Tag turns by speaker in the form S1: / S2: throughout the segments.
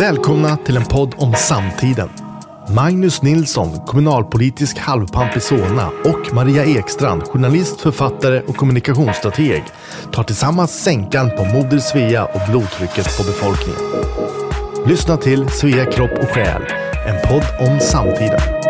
S1: Välkomna till en podd om samtiden. Magnus Nilsson, kommunalpolitisk halvpamp i Solna och Maria Ekstrand, journalist, författare och kommunikationsstrateg tar tillsammans sänkan på Moder Svea och blodtrycket på befolkningen. Lyssna till Svea kropp och själ, en podd om samtiden.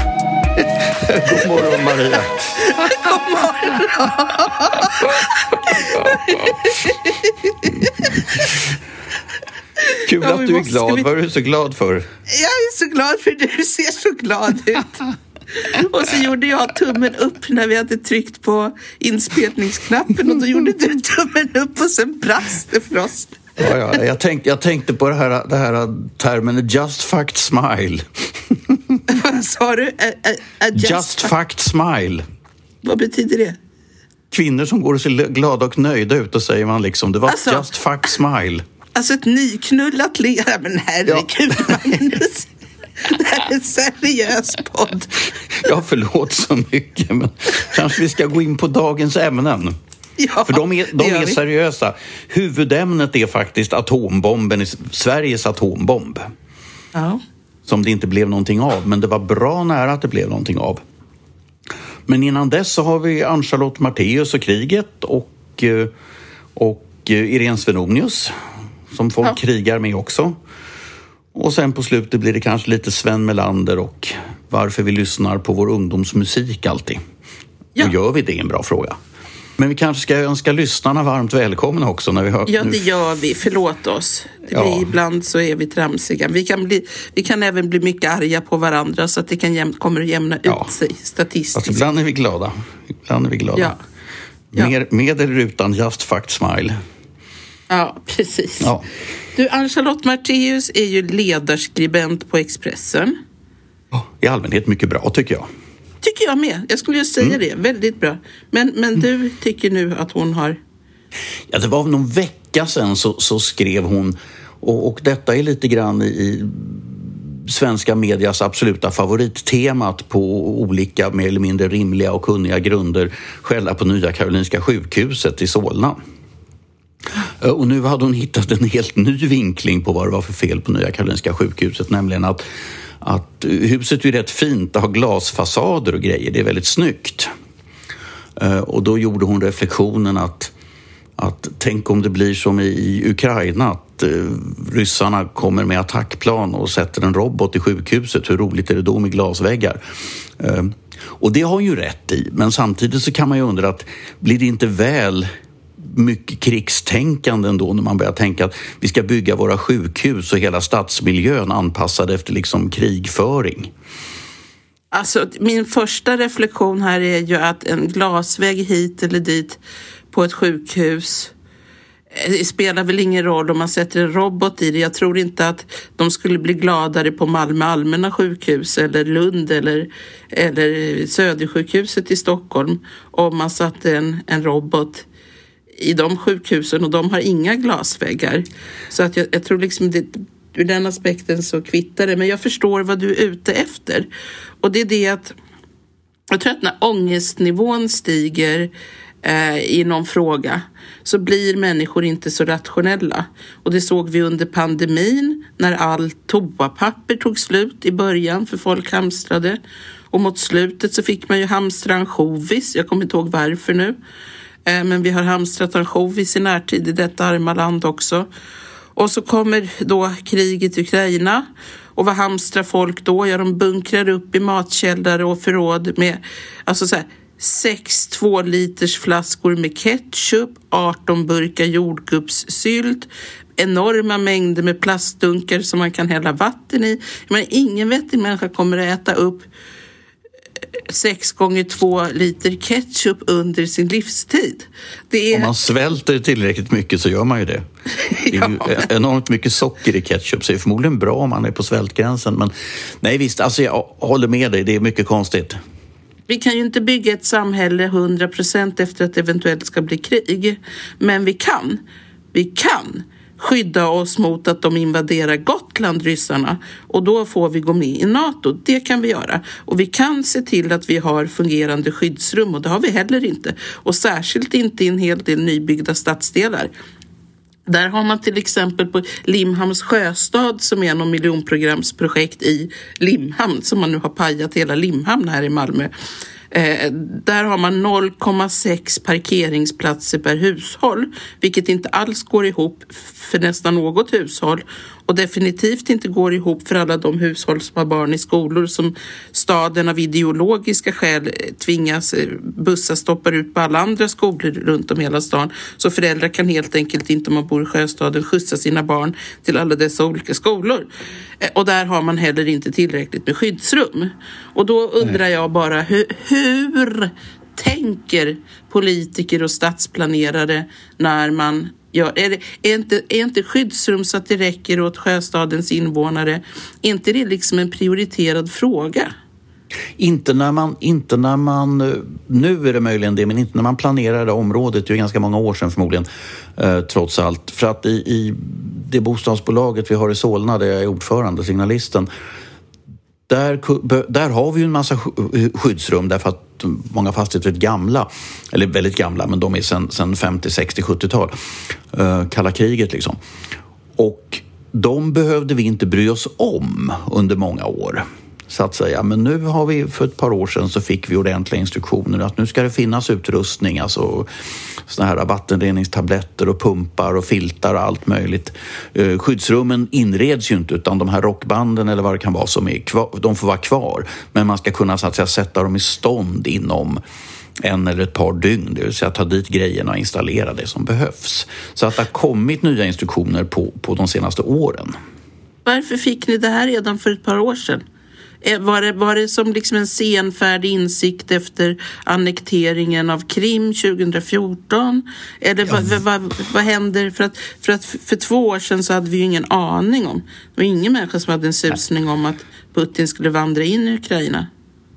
S2: God morgon Maria. Kul
S3: Ja,
S2: att
S3: vi
S2: du är glad.
S3: vi-
S2: Vad är du så glad för?
S3: Jag är så glad för du ser så glad ut. Och så gjorde jag tummen upp när vi hade tryckt på inspelningsknappen och då gjorde du tummen upp och sen brast det för oss.
S2: Ja, ja, jag, tänkte, jag tänkte på det här, det här termen just fact smile.
S3: Vad sa du? A, a, a just,
S2: Just fact smile.
S3: Vad betyder det?
S2: Kvinnor som går och ser glada och nöjda ut, då säger man liksom det var
S3: Alltså-
S2: just fact smile.
S3: Alltså ett nyknullat leende. Men herregud, Magnus. Det här är en seriös podd.
S2: Ja, förlåt så mycket, men kanske vi ska gå in på dagens ämnen.
S3: Ja,
S2: För de är, de är
S3: vi.
S2: seriösa. Huvudämnet är faktiskt atombomben, i- Sveriges atombomb.
S3: Ja.
S2: Som det inte blev någonting av, men det var bra nära att det blev någonting av. Men innan dess så har vi Ann-Charlotte Matteus och kriget och, eh, och eh, Irene Svenonius som folk
S3: Ja.
S2: krigar med också. Och sen på slutet blir det kanske lite Sven Melander och varför vi lyssnar på vår ungdomsmusik alltid.
S3: Ja.
S2: Och gör vi det är en bra fråga. Men vi kanske ska önska lyssnarna varmt välkomna också när vi hör...
S3: Ja, det gör vi. Förlåt oss. Det
S2: Ja.
S3: ibland så är vi tramsiga. Vi kan, bli, vi kan även bli mycket arga på varandra så att det kan jäm, kommer att jämna
S2: Ja.
S3: ut sig statistiskt.
S2: Fast ibland är vi glada. Ibland är vi glada.
S3: Ja. Ja.
S2: Mer, med eller utan just fact smile.
S3: Ja, precis.
S2: Ja.
S3: Du, Ann-Charlotte Matteus är ju ledarskribent på Expressen.
S2: I allmänhet mycket bra tycker jag.
S3: Tycker jag med. Jag skulle ju säga
S2: Mm.
S3: det. Väldigt bra. Men, men du tycker nu att hon har...
S2: Ja, det var någon vecka sedan så, så skrev hon och, och detta är lite grann i, i svenska medias absoluta favorittemat på olika mer eller mindre rimliga och kunniga grunder skälla på Nya Karolinska sjukhuset i Solna. Eh, Och nu hade hon hittat en helt ny vinkling på vad det var för fel på Nya Karolinska sjukhuset, nämligen att, att huset är rätt fint, det har glasfasader och grejer, det är väldigt snyggt. Eh, och då gjorde hon reflektionen att, att tänk om det blir som i, Ukraina, att eh, ryssarna kommer med attackplan och sätter en robot i sjukhuset. Hur roligt är det då med glasväggar? Eh, och det har hon ju rätt i, men samtidigt så kan man ju undra att blir det inte väl mycket krigstänkande ändå när man börjar tänka att vi ska bygga våra sjukhus och hela stadsmiljön anpassad efter liksom krigföring.
S3: Alltså, min första reflektion här är ju att en glasvägg hit eller dit på ett sjukhus eh, det spelar väl ingen roll om man sätter en robot i det. Jag tror inte att de skulle bli gladare på Malmö allmänna sjukhus eller Lund eller, eller Södersjukhuset i Stockholm om man satte en, en robot i de sjukhusen och de har inga glasväggar. Så att jag, jag tror liksom det, ur den aspekten så kvittar det. Men jag förstår vad du är ute efter. Och det är det att jag tror att när ångestnivån stiger eh, i någon fråga så blir människor inte så rationella. Och det såg vi under pandemin när allt toapapper tog slut i början för folk hamstrade. Och mot slutet så fick man ju hamstra ansjovis. Jag kommer inte ihåg varför nu. Eh, men vi har hamstrat ansjovis i närtid i detta arma land också. Och så kommer då kriget i Ukraina. Och vad hamstrar folk då? Ja, de bunkrar upp i matkällare och förråd med alltså så här, sex två liters flaskor med ketchup, 18 burkar jordgubbssylt, enorma mängder med plastdunkar som man kan hälla vatten i. Men ingen vettig människa kommer att äta upp sex gånger två liter ketchup under sin livstid.
S2: Är... Om man svälter tillräckligt mycket så gör man ju det. Det är ju enormt mycket socker i ketchup så det är förmodligen bra om man är på svältgränsen. Men nej visst, alltså jag håller med dig, det är mycket konstigt.
S3: Vi kan ju inte bygga ett samhälle 100 procent efter att det eventuellt ska bli krig. Men vi kan. Vi kan skydda oss mot att de invaderar Gotland, ryssarna. Och då får vi gå med i NATO. Det kan vi göra. Och vi kan se till att vi har fungerande skyddsrum och det har vi heller inte. Och särskilt inte i en hel del nybyggda stadsdelar. Där har man till exempel på Limhamns sjöstad som är någon miljonprogramsprojekt i Limhamn som man nu har pajat hela Limhamn här i Malmö. Eh, där har man 0,6 parkeringsplatser per hushåll, vilket inte alls går ihop för nästan något hushåll och definitivt inte går ihop för alla de hushåll som har barn i skolor som staden av ideologiska skäl tvingas eh, bussa stoppar ut på alla andra skolor runt om hela stan. Så föräldrar kan helt enkelt inte om man bor i Sjöstaden skjutsa sina barn till alla dessa olika skolor. Eh, och där har man heller inte tillräckligt med skyddsrum. Och då undrar jag bara hur, hur tänker politiker och stadsplanerare när man Ja, är, det, är, inte, är inte skyddsrum så att det räcker åt Sjöstadens invånare, är inte det liksom en prioriterad fråga?
S2: Inte när man, inte när man, eh, nu är det möjligen det, men inte när man planerar det området, det är ganska många år sedan förmodligen, eh, trots allt. För att i, i det bostadsbolaget vi har i Solna, där jag är ordförande, Signalisten, där, där har vi ju en massa eh, skyddsrum därför att många fastigheter är gamla, eller väldigt gamla, men de är sen, sen 50, 60, 70-tal. Uh, kalla kriget liksom. Och de behövde vi inte bry oss om under många år så att säga. Men nu har vi för ett par år sedan så fick vi ordentliga instruktioner att nu ska det finnas utrustning, alltså såna här vattenreningstabletter och pumpar och filtar och allt möjligt. Eh, skyddsrummen inreds ju inte utan de här rockbanden eller vad det kan vara som är kvar, de får vara kvar. Men man ska kunna så att säga sätta dem i stånd inom en eller ett par dygn, det vill säga ta dit grejerna och installera det som behövs. Så att det har kommit nya instruktioner på, på de senaste åren.
S3: Varför fick ni det här redan för ett par år sedan? Eh, var det, var det som liksom en senfärdig insikt efter annekteringen av Krim 2014? Eller ja. vad, vad, vad händer? För att, för att för två år sedan så hade vi ju ingen aning om, det var ingen människa som hade en susning om att Putin skulle vandra in i Ukraina.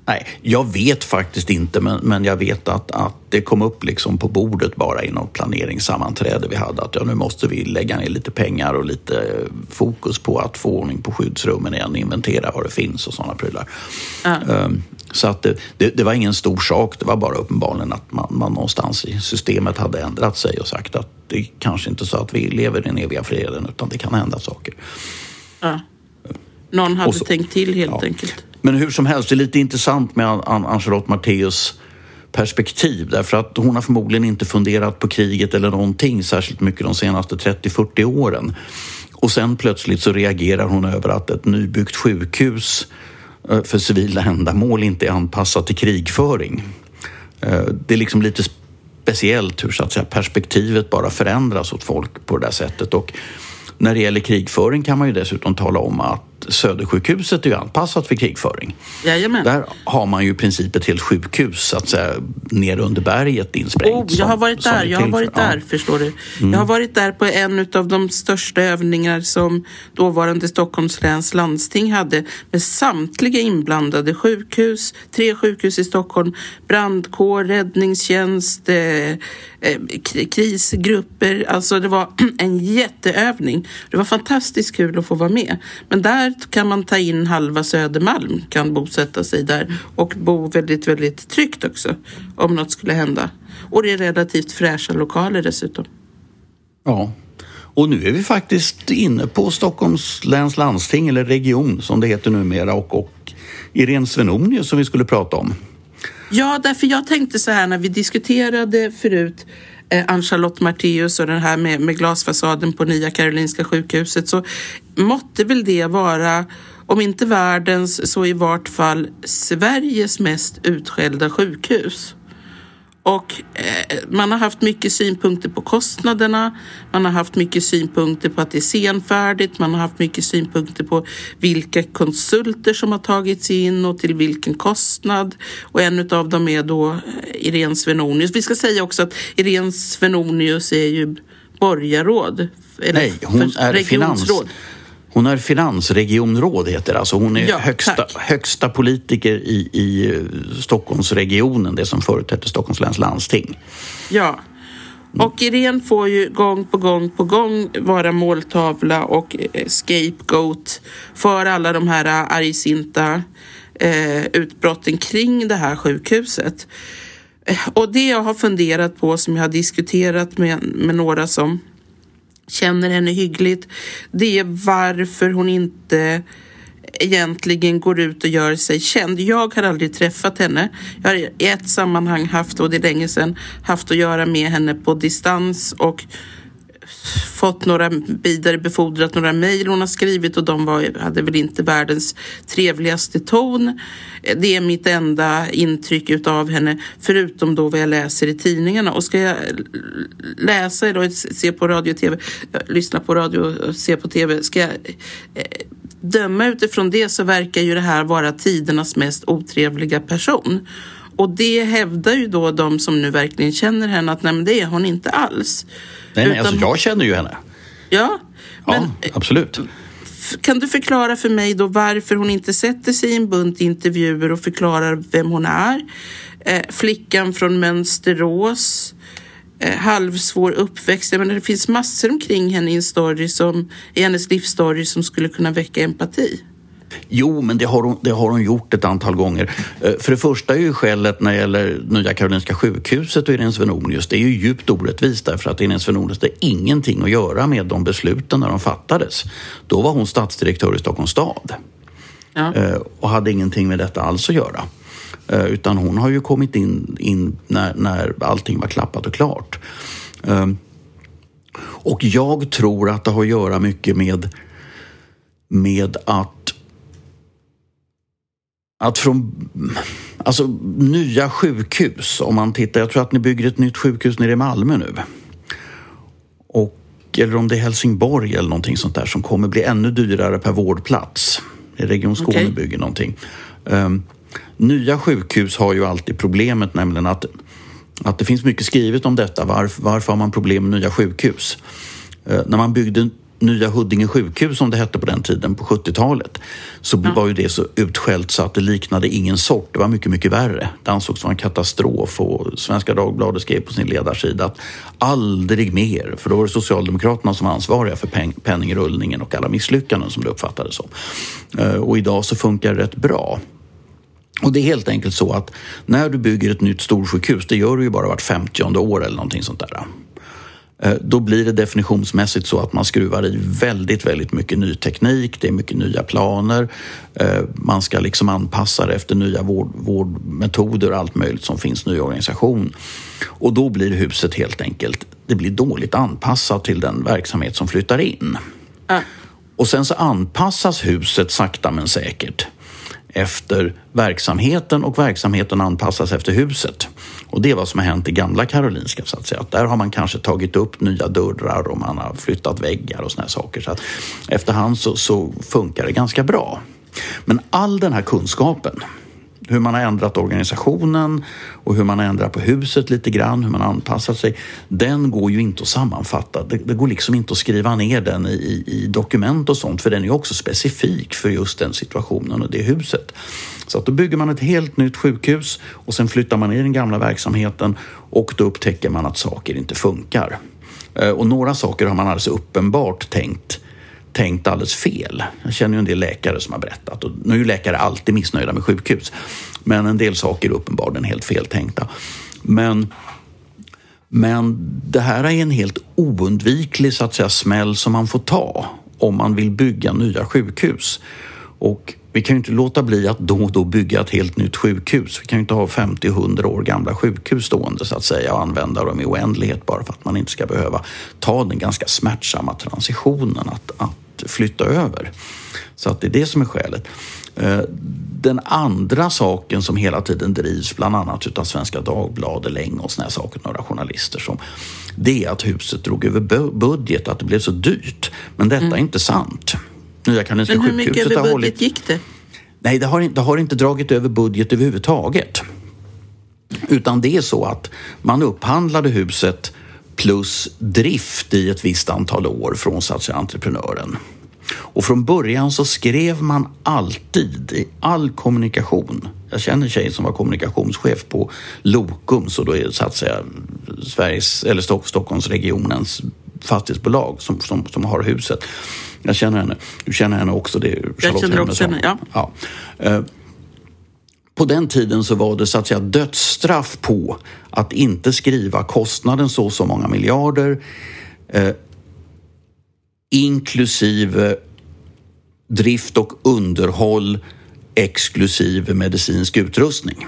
S2: Nej, jag vet faktiskt inte, men, men jag vet att, att det kom upp liksom på bordet bara i något planeringssammanträde vi hade att ja, nu måste vi lägga ner lite pengar och lite fokus på att få ordning på skyddsrummen igen, inventera vad det finns och sådana prylar. Ja. Um, så att det, det, det, var ingen stor sak, det var bara uppenbarligen att man, man någonstans i systemet hade ändrat sig och sagt att det är kanske inte så att vi lever i den eviga freden utan det kan hända saker.
S3: Ja. Någon hade så, tänkt till helt ja. enkelt.
S2: Men hur som helst, det är lite intressant med Ann-Charlotte Matteus perspektiv därför att hon har förmodligen inte funderat på kriget eller någonting särskilt mycket de senaste 30-40 åren. Och sen plötsligt så reagerar hon över att ett nybyggt sjukhus eh, för civila ändamål inte är anpassat till krigföring. Eh, det är liksom lite speciellt hur så att säga, perspektivet bara förändras åt folk på det där sättet. Och när det gäller krigföring kan man ju dessutom tala om att Södersjukhuset är ju anpassat för krigföring.
S3: Jajamän.
S2: Där har man ju i princip ett helt sjukhus att säga ner under berget insprängt.
S3: Oh, jag har varit som, där, som jag har varit där, ja. förstår du. Mm. Jag har varit där på en av de största övningar som dåvarande Stockholms läns landsting hade med samtliga inblandade sjukhus, tre sjukhus i Stockholm, brandkår, räddningstjänst, eh, eh, krisgrupper. Alltså det var en jätteövning. Det var fantastiskt kul att få vara med. Men där kan man ta in halva Södermalm, kan bosätta sig där och bo väldigt, väldigt tryggt också om något skulle hända. Och det är relativt fräscha lokaler dessutom.
S2: Ja, och nu är vi faktiskt inne på Stockholms läns landsting eller region som det heter numera och, och Irene Svenonius som vi skulle prata om.
S3: Ja, därför jag tänkte så här när vi diskuterade förut Eh, Ann-Charlotte Marteus och den här med, med glasfasaden på Nya Karolinska sjukhuset så måtte väl det vara om inte världens så i vart fall Sveriges mest utskällda sjukhus. Och eh, man har haft mycket synpunkter på kostnaderna. Man har haft mycket synpunkter på att det är senfärdigt. Man har haft mycket synpunkter på vilka konsulter som har tagits in och till vilken kostnad. Och en av dem är då eh, Irene Svenonius. Vi ska säga också att Irene Svenonius är ju borgarråd.
S2: Eller Nej, hon är finans, hon är finansregionråd heter det. Alltså hon är ja, högsta, högsta politiker i, i eh, Stockholmsregionen, det som förut hette Stockholms läns landsting.
S3: Ja. Och Irene får ju gång på gång på gång vara måltavla och eh, scapegoat för alla de här argsinta eh, utbrotten kring det här sjukhuset. Och det jag har funderat på som jag har diskuterat med, med några som känner henne hyggligt, det är varför hon inte egentligen går ut och gör sig känd. Jag har aldrig träffat henne. Jag har i ett sammanhang haft, och det är länge sedan, haft att göra med henne på distans och fått några vidarebefordrat några mejl hon har skrivit och de var, hade väl inte världens trevligaste ton. Det är mitt enda intryck utav henne, förutom då vad jag läser i tidningarna. Och ska jag läsa eller se på radio och tv, lyssna på radio och se på tv, ska jag eh, döma utifrån det så verkar ju det här vara tidernas mest otrevliga person. Och det hävdar ju då de som nu verkligen känner henne att nej men det är hon inte alls.
S2: Nej, nej alltså jag känner ju henne.
S3: Ja,
S2: men, ja absolut.
S3: Kan du förklara för mig då varför hon inte sätter sig i en bunt intervjuer och förklarar vem hon är? Eh, flickan från Mönsterås, eh, halvsvår uppväxt. Menar, det finns massor omkring henne i en story som, i hennes livsstory som skulle kunna väcka empati.
S2: Jo, men det har, hon, det har hon gjort ett antal gånger. Eh, för det första är ju skälet när det gäller Nya Karolinska sjukhuset och Irene Svenonius, det är ju djupt orättvist därför att Irene Svenonius hade ingenting att göra med de besluten när de fattades. Då var hon stadsdirektör i Stockholms stad ja. Eh, och hade ingenting med detta alls att göra. Eh, utan hon har ju kommit in, in när, när allting var klappat och klart. Och jag tror att det har att göra mycket med, med att att från alltså, nya sjukhus, om man tittar, jag tror att ni bygger ett nytt sjukhus nere i Malmö nu. Och, eller om det är Helsingborg eller någonting sånt där som kommer bli ännu dyrare per vårdplats. Region Skåne okay. bygger någonting. Um, nya sjukhus har ju alltid problemet nämligen att, att det finns mycket skrivet om detta. Varför, varför har man problem med nya sjukhus? Uh, när man byggde Nya Huddinge sjukhus som det hette på den tiden på 70-talet så ja. var ju det så utskällt så att det liknade ingen sort. Det var mycket, mycket värre. Det ansågs vara en katastrof och Svenska Dagbladet skrev på sin ledarsida att aldrig mer, för då var det Socialdemokraterna som var ansvariga för peng penningrullningen och alla misslyckanden som det uppfattades som. Eh, och idag så funkar det rätt bra. Och det är helt enkelt så att när du bygger ett nytt storsjukhus, det gör du ju bara vart 50 år eller någonting sånt där. Eh, då blir det definitionsmässigt så att man skruvar i väldigt, väldigt mycket ny teknik. Det är mycket nya planer. Eh, man ska liksom anpassa det efter nya vård, vårdmetoder och allt möjligt som finns, ny organisation. Och då blir huset helt enkelt, det blir dåligt anpassat till den verksamhet som flyttar in. Äh. Och sen så anpassas huset sakta men säkert efter verksamheten och verksamheten anpassas efter huset. Och det är vad som har hänt i gamla Karolinska så att säga. Att där har man kanske tagit upp nya dörrar och man har flyttat väggar och såna saker. Så att efterhand så, så funkar det ganska bra. Men all den här kunskapen hur man har ändrat organisationen och hur man har ändrat på huset lite grann, hur man har anpassat sig. Den går ju inte att sammanfatta. Det, det går liksom inte att skriva ner den i, i, dokument och sånt för den är också specifik för just den situationen och det huset. Så att då bygger man ett helt nytt sjukhus och sen flyttar man i den gamla verksamheten och då upptäcker man att saker inte funkar. Eh, och några saker har man alldeles uppenbart tänkt tänkt alldeles fel. Jag känner ju en del läkare som har berättat och nu är ju läkare alltid missnöjda med sjukhus. Men en del saker är uppenbarligen helt feltänkta. Men, men det här är en helt oundviklig så att säga, smäll som man får ta om man vill bygga nya sjukhus. Och vi kan ju inte låta bli att då och då bygga ett helt nytt sjukhus. Vi kan ju inte ha 50-100 år gamla sjukhus stående så att säga och använda dem i oändlighet bara för att man inte ska behöva ta den ganska smärtsamma transitionen att, att flytta över. Så att det är det som är skälet. Eh, den andra saken som hela tiden drivs, bland annat utav Svenska Dagbladet länge och såna saker, några journalister som det är att huset drog över budget, att det blev så dyrt. Men detta mm. är inte sant.
S3: Nya Karolinska Men hur mycket över budget hållit... gick det?
S2: Nej, det har, det har inte dragit över budget överhuvudtaget. Utan det är så att man upphandlade huset plus drift i ett visst antal år från så att säga, entreprenören. Och från början så skrev man alltid i all kommunikation. Jag känner en tjej som var kommunikationschef på Lokum, så då är det så att säga Sveriges, eller Stockholmsregionens fastighetsbolag som, som, som har huset. Jag känner henne. Du känner henne också. Det är
S3: Charlotte jag känner också henne, ja.
S2: ja. På den tiden så var det så att säga dödsstraff på att inte skriva kostnaden så och så många miljarder eh, inklusive drift och underhåll exklusive medicinsk utrustning.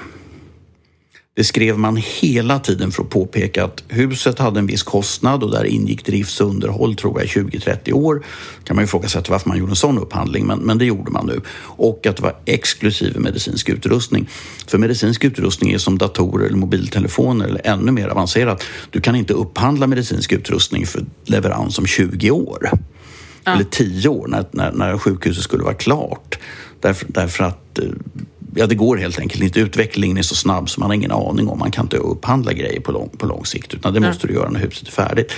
S2: Det skrev man hela tiden för att påpeka att huset hade en viss kostnad och där ingick drifts och underhåll tror jag 20-30 år. kan man ju ifrågasätta varför man gjorde en sån upphandling men, men det gjorde man nu. Och att det var exklusive medicinsk utrustning. För medicinsk utrustning är som datorer eller mobiltelefoner eller ännu mer avancerat. Du kan inte upphandla medicinsk utrustning för leverans om 20 år. Ja. Eller 10 år när, när, när sjukhuset skulle vara klart. Därför, därför att eh, ja, det går helt enkelt inte. Utvecklingen är så snabb så man har ingen aning om. Man kan inte upphandla grejer på lång, på lång sikt utan det måste du göra när huset är färdigt.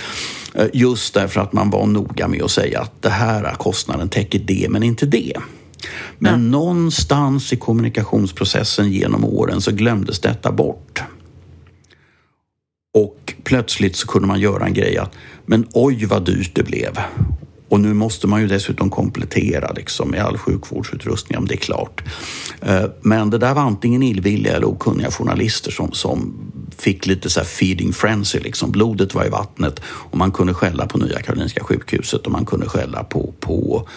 S2: Eh, just därför att man var noga med att säga att det här kostnaden täcker det men inte det. Men ja. någonstans i kommunikationsprocessen genom åren så glömdes detta bort. Och plötsligt så kunde man göra en grej att men oj vad dyrt det blev. Och nu måste man ju dessutom komplettera liksom, med all sjukvårdsutrustning, om det är klart. Eh, men det där var antingen illvilliga eller okunniga journalister som, som fick lite så här feeding frenzy. Liksom. Blodet var i vattnet och man kunde skälla på Nya Karolinska sjukhuset och man kunde skälla på, på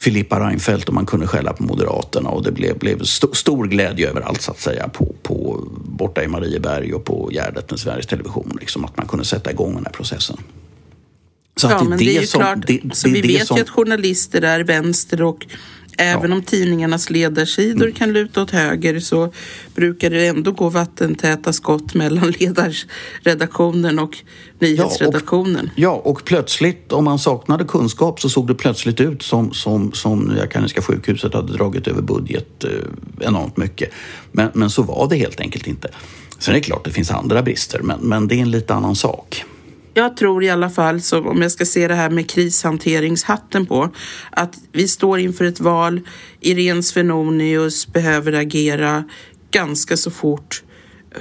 S2: Filippa Reinfeldt och man kunde skälla på Moderaterna och det blev, blev st stor glädje överallt så att säga på, på, borta i Marieberg och på Gärdet med Sveriges Television. Liksom, att man kunde sätta igång den här processen.
S3: Så ja, det men det, det är ju som, klart. Det, det, så vi vet som... ju att journalister är vänster och även ja. om tidningarnas ledarsidor mm. kan luta åt höger så brukar det ändå gå vattentäta skott mellan ledarredaktionen och nyhetsredaktionen.
S2: Ja och, ja, och plötsligt om man saknade kunskap så såg det plötsligt ut som, som, som Nya Karolinska sjukhuset hade dragit över budget eh, enormt mycket. Men, men så var det helt enkelt inte. Sen är det klart att det finns andra brister men, men det är en lite annan sak.
S3: Jag tror i alla fall, så om jag ska se det här med krishanteringshatten på, att vi står inför ett val. Irene Svenonius behöver agera ganska så fort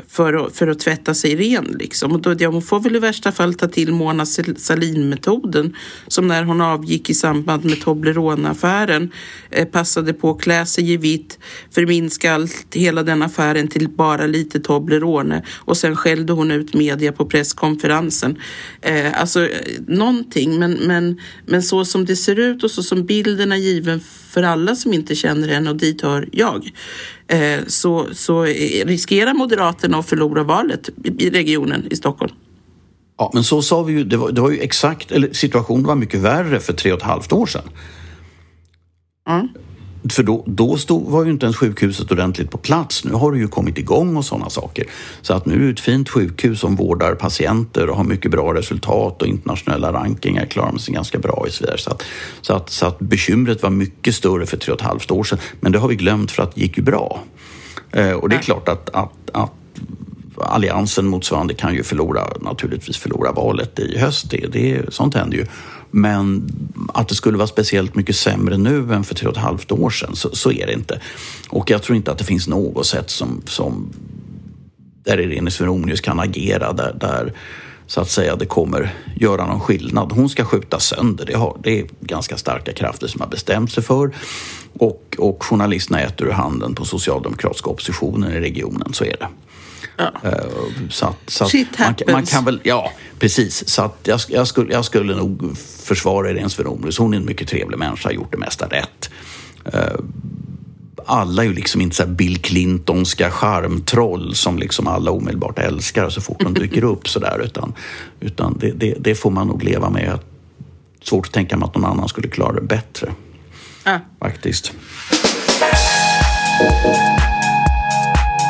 S3: för att, för att tvätta sig ren. Liksom. Och då, ja, hon får väl i värsta fall ta till Mona Sahlin-metoden som när hon avgick i samband med Toblerone-affären eh, passade på att klä sig i vitt, förminska allt, hela den affären till bara lite Toblerone och sen skällde hon ut media på presskonferensen. Eh, alltså eh, någonting, men, men, men så som det ser ut och så som bilden är given för alla som inte känner henne och dit hör jag så, så riskerar Moderaterna att förlora valet i regionen i Stockholm.
S2: Ja, men så sa vi ju. Det var, det var ju exakt, eller situationen var mycket värre för tre och ett halvt år sedan. Mm. För då, då stod, var ju inte ens sjukhuset ordentligt på plats. Nu har det ju kommit igång och sådana saker. Så att nu är det ett fint sjukhus som vårdar patienter och har mycket bra resultat och internationella rankingar klarar sig ganska bra i Sverige. Så att, så att, så att bekymret var mycket större för tre och ett halvt år sedan. Men det har vi glömt för att det gick ju bra. Eh, och det är klart att, att, att Alliansen motsvarande kan ju förlora, naturligtvis förlora valet i höst. Det, det, sånt händer ju. Men att det skulle vara speciellt mycket sämre nu än för tre och ett halvt år sedan, så, så är det inte. Och jag tror inte att det finns något sätt som, som där Irene Svenonius kan agera där, där så att säga det kommer göra någon skillnad. Hon ska skjuta sönder. Det, har, det är ganska starka krafter som har bestämt sig för. Och, och journalisterna äter ur handen på socialdemokratiska oppositionen i regionen. Så är det.
S3: Ja.
S2: Eh, så att, så
S3: Shit
S2: man,
S3: happens.
S2: man kan väl, ja precis. Så att jag, jag, skulle, jag skulle nog försvara Irene Svenonius. Hon är en mycket trevlig människa, har gjort det mesta rätt. Eh, alla är ju liksom inte så Bill Clintonska charmtroll som liksom alla omedelbart älskar så fort de dyker upp sådär. Utan, utan det, det, det, får man nog leva med. Svårt att tänka mig att någon annan skulle klara det bättre.
S3: Ja.
S2: Faktiskt.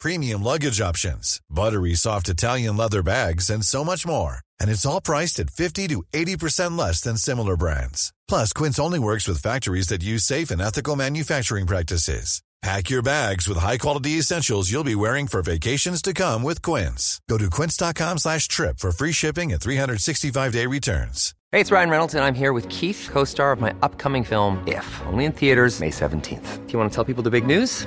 S4: premium luggage options, buttery soft Italian leather bags, and so much more. And it's all priced at 50 to 80% less than similar brands. Plus, Quince only works with factories that use safe and ethical manufacturing practices. Pack your bags with high-quality essentials you'll be wearing for vacations to come with Quince. Go to quince.com slash trip for free shipping and 365-day returns.
S5: Hey, it's Ryan Reynolds, and I'm here with Keith, co star of my upcoming film, If, only in theaters, May 17th. Do you want to tell people the big news?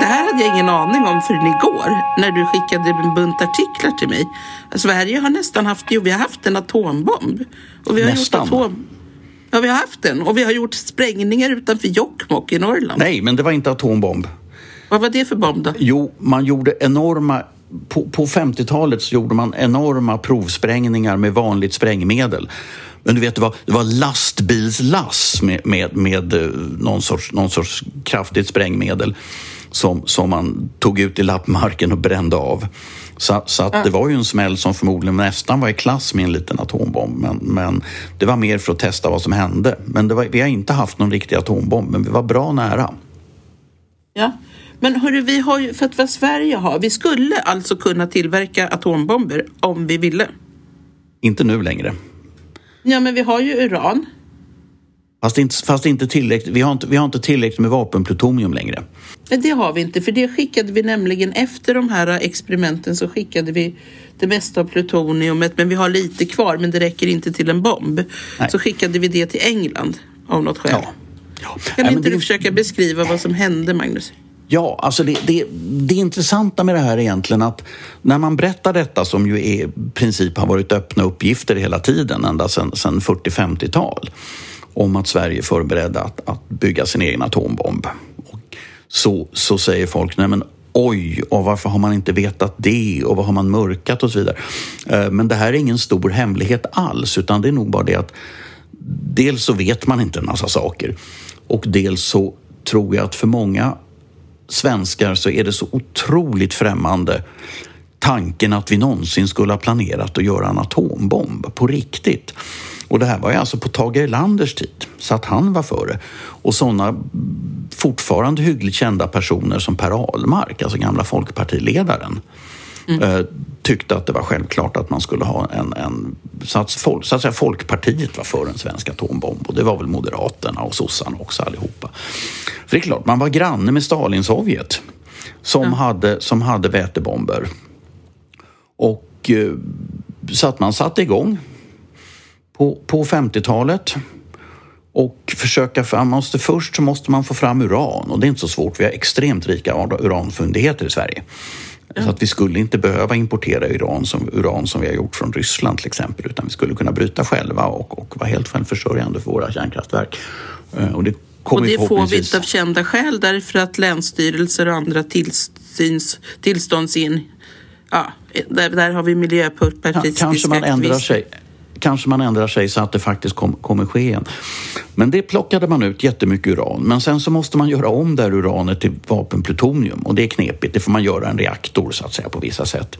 S3: Det här hade jag ingen aning om förrän igår när du skickade en bunt artiklar till mig. Sverige har nästan haft, jo vi har haft en atombomb. Och vi har
S2: Nästan?
S3: Gjort atom, ja vi har haft den och vi har gjort sprängningar utanför Jokkmokk i Norrland.
S2: Nej, men det var inte atombomb.
S3: Vad var det för bomb då?
S2: Jo, man gjorde enorma... På, på 50-talet så gjorde man enorma provsprängningar med vanligt sprängmedel. Men du vet, det var, det var lastbilslass med, med, med eh, någon, sorts, någon sorts kraftigt sprängmedel som, som man tog ut i lappmarken och brände av. Så, så att det var ju en smäll som förmodligen nästan var i klass med en liten atombomb. Men, men det var mer för att testa vad som hände. Men var, vi har inte haft någon riktig atombomb, men vi var bra nära.
S3: Ja. Men hörru, vi har ju, för att vad Sverige har, vi skulle alltså kunna tillverka atombomber om vi ville.
S2: Inte nu längre.
S3: Ja, men vi har ju uran.
S2: Fast inte, fast inte tillräckligt, vi, har inte, vi har inte tillräckligt med vapenplutonium längre.
S3: Men det har vi inte, för det skickade vi nämligen efter de här experimenten så skickade vi det mesta av plutoniumet, men vi har lite kvar, men det räcker inte till en bomb.
S2: Nej.
S3: Så skickade vi det till England av något skäl.
S2: Ja. Ja.
S3: Kan
S2: Nej,
S3: inte
S2: det-
S3: du försöka beskriva vad som hände, Magnus?
S2: Ja, alltså det, det, det intressanta med det här är egentligen att när man berättar detta som ju är, i princip har varit öppna uppgifter hela tiden, ända sedan, 40-50-tal om att Sverige förberedde att, att bygga sin egen atombomb. Och så, så säger folk, nej men oj, och varför har man inte vetat det och vad har man mörkat och så vidare. Eh, men det här är ingen stor hemlighet alls, utan det är nog bara det att dels så vet man inte en massa saker och dels så tror jag att för många svenskar så är det så otroligt främmande tanken att vi någonsin skulle ha planerat att göra en atombomb på riktigt. Och det här var ju alltså på Tage Erlanders tid, så att han var före. Och sådana fortfarande hyggligt kända personer som Per Ahlmark, alltså gamla folkpartiledaren, eh, tyckte att det var självklart att man skulle ha en... en så, att folk, så att säga Folkpartiet var för en svensk atombomb och det var väl Moderaterna och sossarna också allihopa. För det är klart, man var granne med Stalin-Sovjet som, hade, som hade vätebomber. Och eh, så att man satte igång på, på 50-talet och försöka fram, måste, först så måste man få fram uran och det är inte så svårt. Vi har extremt rika uranfyndigheter i Sverige. Så att vi skulle inte behöva importera uran som, uran som vi har gjort från Ryssland till exempel utan vi skulle kunna bryta själva och, och vara helt självförsörjande för våra kärnkraftverk. Eh, Och det,
S3: Och det får vi inte av kända skäl därför att länsstyrelser och andra tillsyns, tillståndsin... Ja, där, där har vi
S2: Ja,
S3: miljöpartistiska
S2: kanske man ändrar sig. Kanske man ändrar sig så att det faktiskt kom, kommer ske igen. Men det plockade man ut jättemycket uran. Men sen så måste man göra om det här uranet till vapenplutonium. Och det är knepigt. Det får man göra en reaktor så att säga på vissa sätt.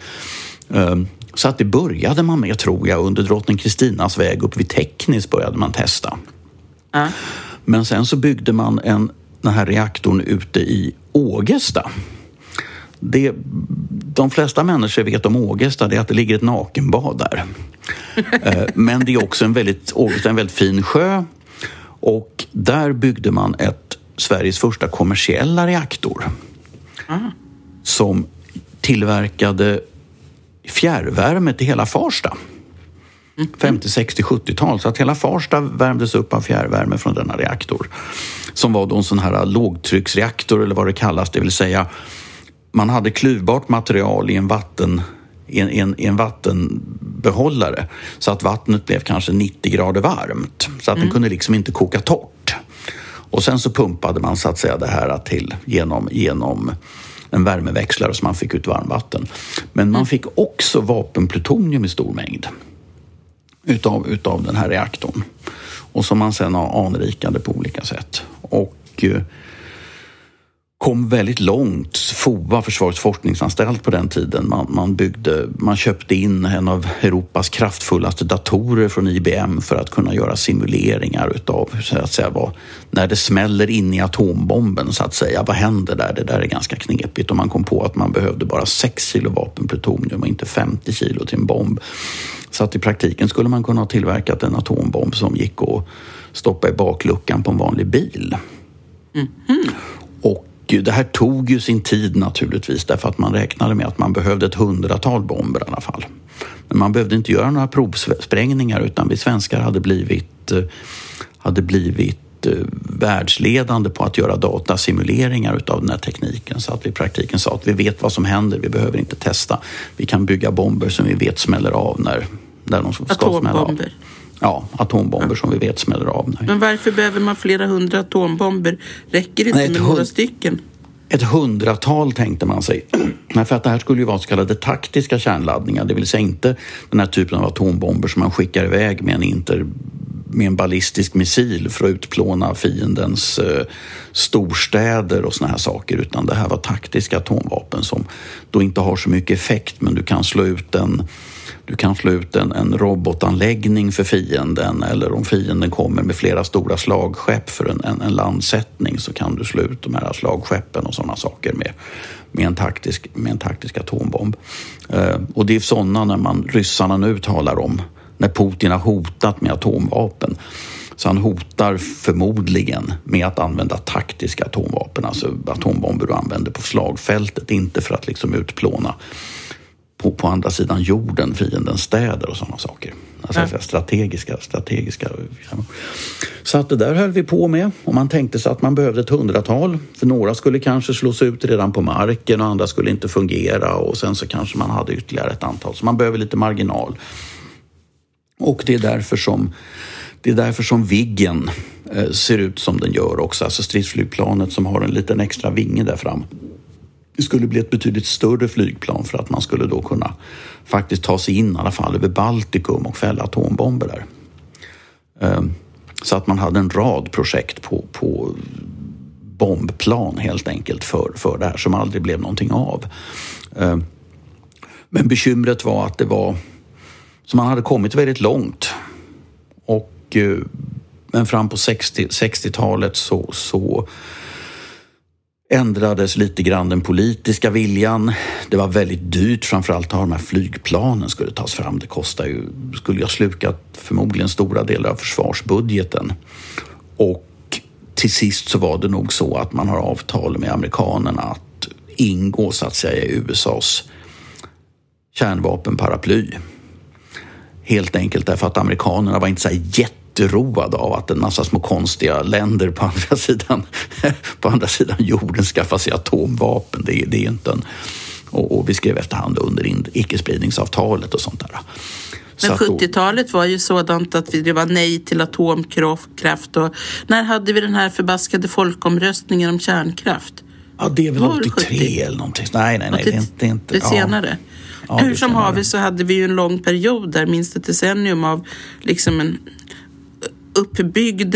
S2: Ehm, Så att det började man med tror jag under drottning Kristinas väg upp vid Teknis började man testa.
S3: Ja.
S2: Men sen så byggde man en, den här reaktorn ute i Ågesta. Det, de flesta människor vet om Ågesta det är att det ligger ett nakenbad där. Eh, Men det är också en väldigt, Ågesta är en väldigt fin sjö och där byggde man ett, Sveriges första kommersiella reaktor som tillverkade fjärrvärme till hela Farsta. 50, 60, 70-tal. Så att hela Farsta värmdes upp av fjärrvärme från denna reaktor. Som var då en sån här lågtrycksreaktor eller vad det kallas, det vill säga man hade klyvbart material i en vatten i en, en, en, vattenbehållare så att vattnet blev kanske 90 grader varmt. Så att mm. den kunde liksom inte koka torrt. Och sen så pumpade man så att säga det här till genom, genom en värmeväxlare så man fick ut varmvatten. Men man mm. fick också vapenplutonium i stor mängd utav, utav den här reaktorn. Och som man sen anrikade på olika sätt. Och eh, kom väldigt långt. FOA, Försvarets forskningsanstalt på den tiden, man, man, byggde, man köpte in en av Europas kraftfullaste datorer från IBM för att kunna göra simuleringar utav så att säga, vad, när det smäller in i atombomben så att säga. Vad händer där? Det där är ganska knepigt och man kom på att man behövde bara 6 kilo vapenplutonium och inte 50 kilo till en bomb. Så att i praktiken skulle man kunna ha tillverkat en atombomb som gick att stoppa i bakluckan på en vanlig bil. Mm -hmm. Och det här tog ju sin tid naturligtvis därför att man räknade med att man behövde ett hundratal bomber i alla fall. Men man behövde inte göra några provsprängningar utan vi svenskar hade blivit, eh, hade blivit eh, världsledande på att göra datasimuleringar utav den här tekniken så att vi i praktiken sa att vi vet vad som händer, vi behöver inte testa. Vi kan bygga bomber som vi vet smäller av när, när de ska smälla av. Ja, atombomber som vi vet smäller av.
S3: Nej. Men varför behöver man flera hundra atombomber? Räcker det inte Nej, med några stycken?
S2: Ett hundratal tänkte man sig. för att det här skulle ju vara så kallade taktiska kärnladdningar, det vill säga inte den här typen av atombomber som man skickar iväg med en, inter, med en ballistisk missil för att utplåna fiendens eh, storstäder och såna här saker, utan det här var taktiska atomvapen som då inte har så mycket effekt, men du kan slå ut en du kan slå ut en, en robotanläggning för fienden eller om fienden kommer med flera stora slagskepp för en, en, en landsättning så kan du slå ut de här slagskeppen och sådana saker med, med, en, taktisk, med en taktisk atombomb. Eh, och det är sådana när man, ryssarna nu talar om när Putin har hotat med atomvapen. Så han hotar förmodligen med att använda taktiska atomvapen, alltså atombomber du använder på slagfältet, inte för att liksom utplåna på, på andra sidan jorden fiendens städer och sådana saker. Alltså ja. strategiska, strategiska. Så att det där höll vi på med och man tänkte sig att man behövde ett hundratal. För några skulle kanske slås ut redan på marken och andra skulle inte fungera och sen så kanske man hade ytterligare ett antal. Så man behöver lite marginal. Och det är därför som det är därför som Viggen eh, ser ut som den gör också, alltså stridsflygplanet som har en liten extra vinge där fram. Det skulle bli ett betydligt större flygplan för att man skulle då kunna faktiskt ta sig in i alla fall över Baltikum och fälla atombomber där. Ehm, så att man hade en rad projekt på, på bombplan helt enkelt för, för det här som aldrig blev någonting av. Ehm, men bekymret var att det var så man hade kommit väldigt långt. Och, eh, men fram på 60, 60-talet så, så ändrades lite grann den politiska viljan. Det var väldigt dyrt, framförallt att de här flygplanen skulle tas fram. Det kostade ju, skulle ha slukat förmodligen stora delar av försvarsbudgeten. Och till sist så var det nog så att man har avtal med amerikanerna att ingå så att säga i USAs kärnvapenparaply. Helt enkelt därför att amerikanerna var inte så jätte jätteroad av att en massa små konstiga länder på andra sidan, på andra sidan jorden skaffar sig atomvapen. Det är, det är inte en... Och, och vi skrev efterhand under icke-spridningsavtalet och sånt där.
S3: Men 70-talet var ju sådant att det var nej till atomkraft och när hade vi den här förbaskade folkomröstningen om kärnkraft?
S2: Ja, det är väl 83 70? eller någonting. Nej, nej, nej. Det är inte... Det är inte
S3: det senare. Ja, Hur som haver så hade vi ju en lång period där, minst ett decennium av liksom en uppbyggd,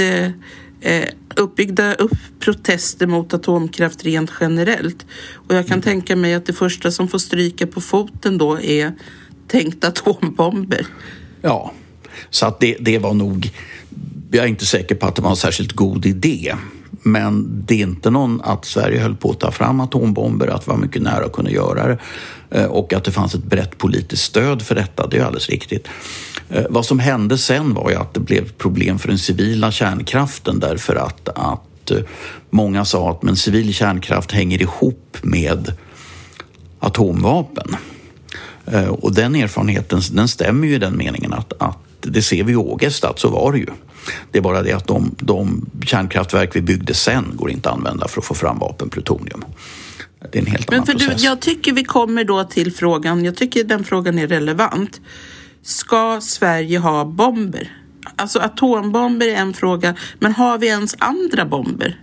S3: eh, uppbyggda upp protester mot atomkraft rent generellt. Och jag kan mm. tänka mig att det första som får stryka på foten då är tänkta atombomber.
S2: Ja, så att det, det var nog... Jag är inte säker på att det var en särskilt god idé. Men det är inte någon att Sverige höll på att ta fram atombomber, att vi var mycket nära att kunna göra det eh, och att det fanns ett brett politiskt stöd för detta, det är alldeles riktigt. Eh, vad som hände sen var ju att det blev problem för den civila kärnkraften därför att, att eh, många sa att men civil kärnkraft hänger ihop med atomvapen. Och den erfarenheten den stämmer ju i den meningen att, att det ser vi i Ågesta att så var det ju. Det är bara det att de, de kärnkraftverk vi byggde sen går inte att använda för att få fram vapenplutonium. Det är en helt
S3: Men
S2: annan
S3: för
S2: process.
S3: du, jag tycker vi kommer då till frågan, jag tycker den frågan är relevant. Ska Sverige ha bomber? Alltså atombomber är en fråga, men har vi ens andra bomber?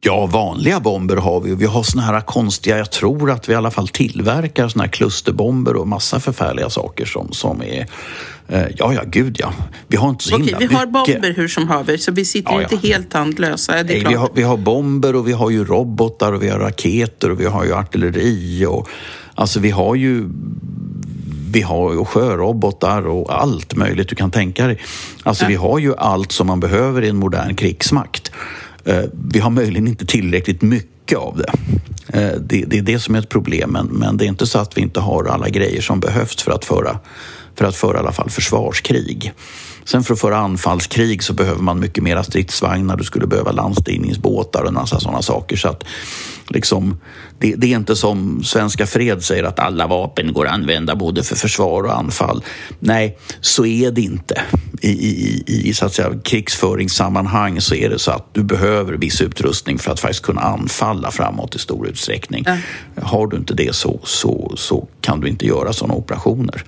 S2: Ja, vanliga bomber har vi. Vi har såna här konstiga, jag tror att vi i alla fall tillverkar såna här klusterbomber och massa förfärliga saker som, som är... Eh, ja, ja, gud ja. Vi har inte så
S3: Okej,
S2: himla
S3: vi har
S2: mycket.
S3: bomber hur som haver, så vi sitter
S2: Ja, ja.
S3: inte helt tandlösa. Det är
S2: Nej,
S3: klart.
S2: vi, har, vi har bomber och vi har ju robotar och vi har raketer och vi har ju artilleri och alltså vi har ju vi har ju sjörobotar och allt möjligt du kan tänka dig. Alltså vi har ju allt som man behöver i en modern krigsmakt. Eh, Vi har möjligen inte tillräckligt mycket av det. Eh, Det, det är det som är ett problem, men, men det är inte så att vi inte har alla grejer som behövs för att föra, för att föra i alla fall försvarskrig. Sen för att föra anfallskrig så behöver man mycket mera stridsvagnar, du skulle behöva landstigningsbåtar och en massa sådana saker. Så att liksom, det, det är inte som Svenska Fred säger att alla vapen går att använda både för försvar och anfall. Nej, så är det inte. I, i, i så att säga, krigsföringssammanhang så är det så att du behöver viss utrustning för att faktiskt kunna anfalla framåt i stor utsträckning. Har du inte det så, så, så kan du inte göra sådana operationer.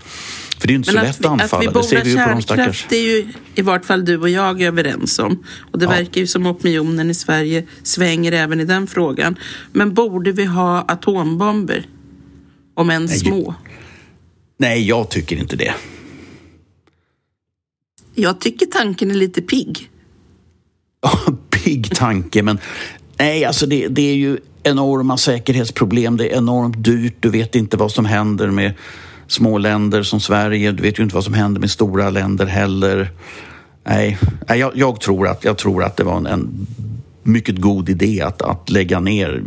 S2: För det är inte
S3: Men
S2: så
S3: att
S2: lätt
S3: vi,
S2: att
S3: att vi
S2: anfalla, det ser vi ju på de stackars...
S3: är ju i vart fall du och jag överens om. Och det
S2: Ja.
S3: verkar ju som opinionen i Sverige svänger även i den frågan. Men borde vi ha atombomber? Om än små.
S2: Nej, jag tycker inte det.
S3: Jag tycker tanken är lite pigg.
S2: Pigg tanke, men nej, alltså det, det är ju enorma säkerhetsproblem. Det är enormt dyrt. Du vet inte vad som händer med små länder som Sverige. Du vet ju inte vad som händer med stora länder heller. Nej, nej jag, jag, tror, att, jag tror att det var en, en mycket god idé att, att lägga ner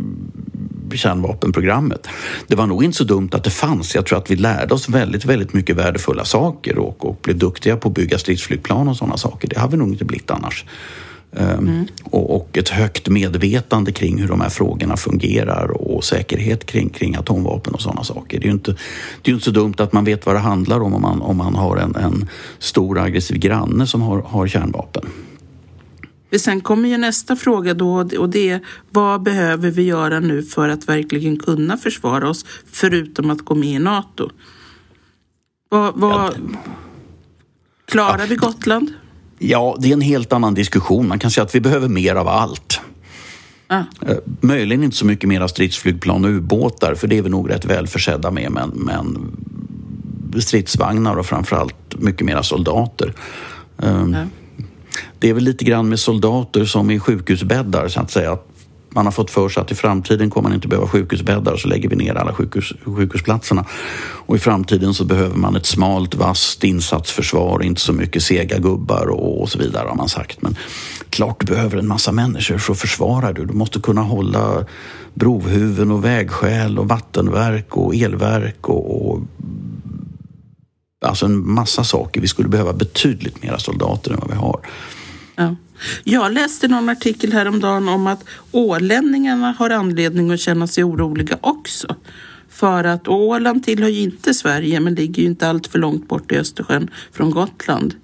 S2: kärnvapenprogrammet. Det var nog inte så dumt att det fanns. Jag tror att vi lärde oss väldigt, väldigt mycket värdefulla saker och, och blev duktiga på att bygga stridsflygplan och sådana saker. Det har vi nog inte blivit annars. Um, och, och ett högt medvetande kring hur de här frågorna fungerar och säkerhet kring, kring atomvapen och sådana saker. Det är ju inte, det är inte så dumt att man vet vad det handlar om om man, om man har en, en stor aggressiv granne som har, har kärnvapen.
S3: Sen kommer ju nästa fråga då och det är vad behöver vi göra nu för att verkligen kunna försvara oss förutom att gå med i NATO? Vad, vad, klarar vi Gotland?
S2: Ja, det är en helt annan diskussion. Man kan säga att vi behöver mer av allt.
S3: Ah.
S2: Eh, Möjligen inte så mycket mera stridsflygplan och ubåtar, för det är vi nog rätt väl försedda med. Men, men stridsvagnar och framförallt mycket mera soldater. Um,
S3: Ja.
S2: Det är väl lite grann med soldater som i sjukhusbäddar, så att säga. Att man har fått för sig att i framtiden kommer man inte behöva sjukhusbäddar så lägger vi ner alla sjukhus, sjukhusplatserna. Och i framtiden så behöver man ett smalt, vasst insatsförsvar, inte så mycket sega gubbar och, och så vidare har man sagt. Men klart du behöver en massa människor för att försvara dig. Du måste kunna hålla brohuvuden och vägskäl och vattenverk och elverk och, och Alltså en massa saker. Vi skulle behöva betydligt mera soldater än vad vi har.
S3: Ja. Jag läste någon artikel häromdagen om att ålänningarna har anledning att känna sig oroliga också. För att Åland tillhör ju inte Sverige men ligger ju inte allt för långt bort i Östersjön från Gotland.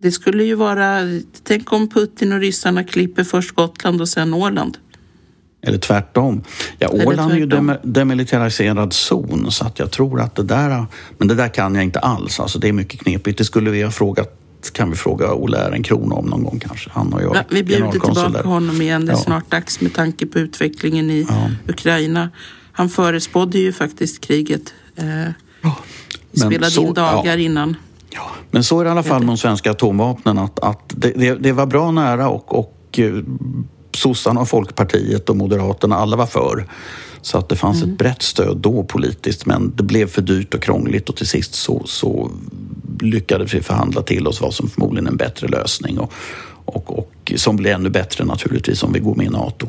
S3: Det skulle ju vara, tänk om Putin och ryssarna klipper först Gotland och sen Åland.
S2: Eller tvärtom. Ja, Åland är ju
S3: tvärtom.
S2: dem- demilitariserad zon så att jag tror att det där... Men det där kan jag inte alls. Alltså, det är mycket knepigt. Det skulle vi ha frågat kan vi fråga Olle Ehrencrona om någon gång kanske. Han och jag
S3: Ja, vi bjuder tillbaka
S2: där.
S3: honom igen. Det är
S2: Ja.
S3: snart dags med tanke på utvecklingen i
S2: Ja.
S3: Ukraina. Han förespådde ju faktiskt kriget. Eh, spelade
S2: så-
S3: in dagar innan.
S2: Men så är det i alla fall med de svenska atomvapnen att, att det, det, det var bra nära och, och eh, sossarna och Folkpartiet och Moderaterna, alla var för. Så att det fanns ett brett stöd då politiskt men det blev för dyrt och krångligt och till sist så, så lyckades vi förhandla till oss vad som förmodligen är en bättre lösning och, och, och som blir ännu bättre naturligtvis om vi går med i NATO.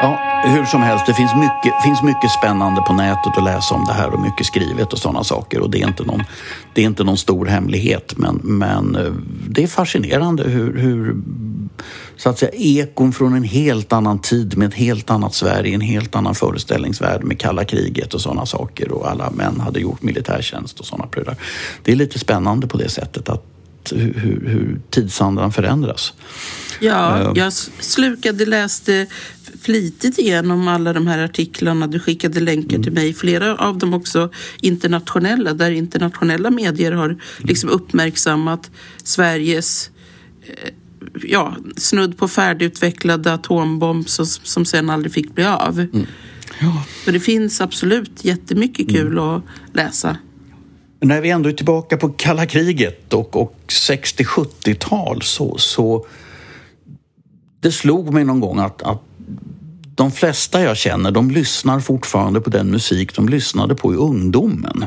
S2: Ja, hur som helst, det finns mycket, finns mycket spännande på nätet att läsa om det här och mycket skrivet och sådana saker. Och det är inte någon, det är inte någon stor hemlighet, men, men eh, det är fascinerande hur, hur så att säga, ekon från en helt annan tid med ett helt annat Sverige, en helt annan föreställningsvärld med kalla kriget och sådana saker och alla män hade gjort militärtjänst och sådana prylar. Det är lite spännande på det sättet att hur, hur, hur tidsandan förändras.
S3: Ja, uh, jag slukade, läste flitigt igenom alla de här artiklarna. Du skickade länkar mm. till mig. Flera av dem också internationella, där internationella medier har liksom uppmärksammat Sveriges eh, ja, snudd på färdigutvecklad atombomb som, som sen aldrig fick bli av. Mm. Ja. Så det finns absolut jättemycket kul mm. att läsa.
S2: När vi ändå är tillbaka på kalla kriget och, och 60-70-tal så, så det slog mig någon gång att, att de flesta jag känner de lyssnar fortfarande på den musik de lyssnade på i ungdomen.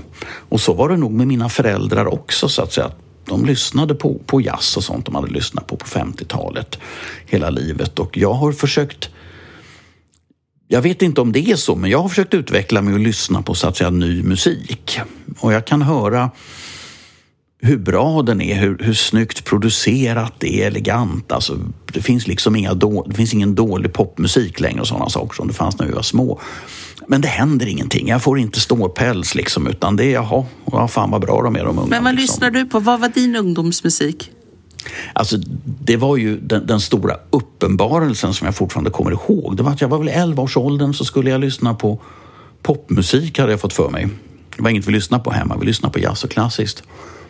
S2: Och så var det nog med mina föräldrar också så att säga. De lyssnade på, på jazz och sånt de hade lyssnat på på 50-talet hela livet och jag har försökt jag vet inte om det är så, men jag har försökt utveckla mig och lyssna på så att säga ny musik. Och jag kan höra hur bra den är, hur, hur snyggt producerat det är, elegant. Alltså, det finns liksom inga då, det finns ingen dålig popmusik längre och sådana saker som det fanns när vi var små. Men det händer ingenting. Jag får inte ståpäls liksom, utan det är jaha, ja, fan vad bra de är de unga.
S3: Men vad
S2: liksom.
S3: lyssnar du på? Vad var din ungdomsmusik?
S2: Alltså, det var ju den, den, stora uppenbarelsen som jag fortfarande kommer ihåg. Det var att jag var väl 11 års åldern så skulle jag lyssna på popmusik hade jag fått för mig. Det var inget vi lyssnade på hemma, vi lyssnade på jazz och klassiskt.